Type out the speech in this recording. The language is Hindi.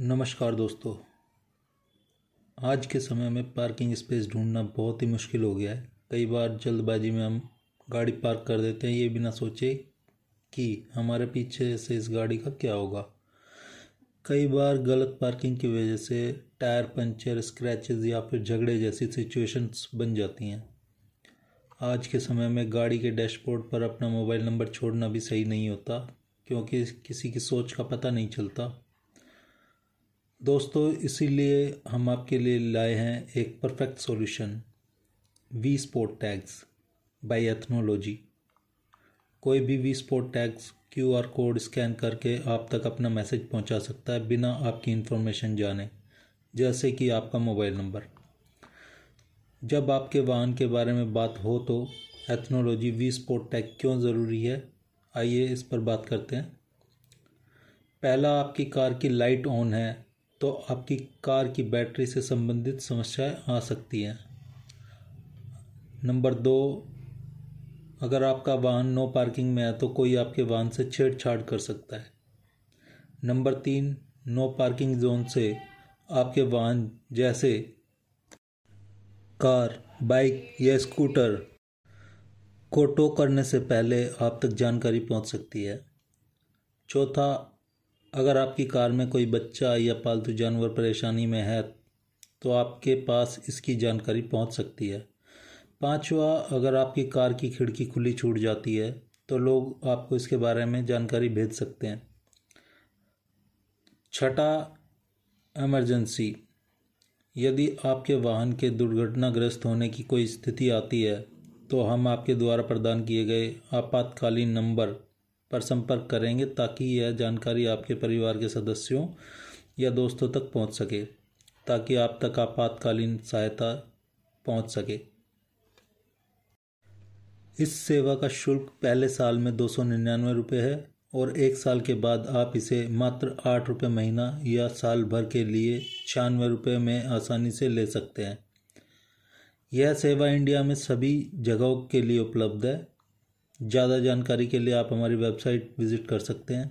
नमस्कार दोस्तों। आज के समय में पार्किंग स्पेस ढूंढना बहुत ही मुश्किल हो गया है। कई बार जल्दबाजी में हम गाड़ी पार्क कर देते हैं, ये बिना सोचे कि हमारे पीछे से इस गाड़ी का क्या होगा। कई बार गलत पार्किंग की वजह से टायर पंचर स्क्रैचेस या फिर झगड़े जैसी सिचुएशंस बन जाती हैं। आज के समय में गाड़ी के डैशबोर्ड पर अपना मोबाइल नंबर छोड़ना भी सही नहीं होता, क्योंकि किसी की सोच का पता नहीं चलता। दोस्तों, इसीलिए हम आपके लिए लाए हैं एक perfect solution V sport tags by ethnology कोई भी V sport tags Q R code scan करके आप तक अपना मैसेज पहुँचा सकता है बिना आपकी इन्फॉर्मेशन जाने, जैसे कि आपका मोबाइल नंबर जब आपके वाहन के बारे में बात हो तो एथनोलॉजी वी स्पोर्ट टैग क्यों ज़रूरी है? आइए इस पर बात करते हैं। पहला आपकी कार की लाइट ऑन है तो आपकी कार की बैटरी से संबंधित समस्याएँ आ सकती हैं। नंबर दो, अगर आपका वाहन नो पार्किंग में है तो कोई आपके वाहन से छेड़छाड़ कर सकता है। नंबर तीन, नो पार्किंग जोन से आपके वाहन जैसे कार, बाइक या स्कूटर को टो करने से पहले आप तक जानकारी पहुँच सकती है। चौथा अगर आपकी कार में कोई बच्चा या पालतू जानवर परेशानी में है तो आपके पास इसकी जानकारी पहुँच सकती है। पांचवा, अगर आपकी कार की खिड़की खुली छूट जाती है तो लोग आपको इसके बारे में जानकारी भेज सकते हैं। छठा एमरजेंसी यदि आपके वाहन के दुर्घटनाग्रस्त होने की कोई स्थिति आती है तो हम आपके द्वारा प्रदान किए गए आपातकालीन नंबर पर संपर्क करेंगे ताकि यह जानकारी आपके परिवार के सदस्यों या दोस्तों तक पहुँच सके, ताकि आप तक आपातकालीन सहायता पहुँच सके। इस सेवा का शुल्क पहले साल में दो सौ निन्यानवे रुपये है और एक साल के बाद आप इसे मात्र आठ रुपये महीना या साल भर के लिए छियानवे रुपये में आसानी से ले सकते हैं। यह सेवा इंडिया में सभी जगहों के लिए उपलब्ध है। ज़्यादा जानकारी के लिए आप हमारी वेबसाइट विज़िट कर सकते हैं।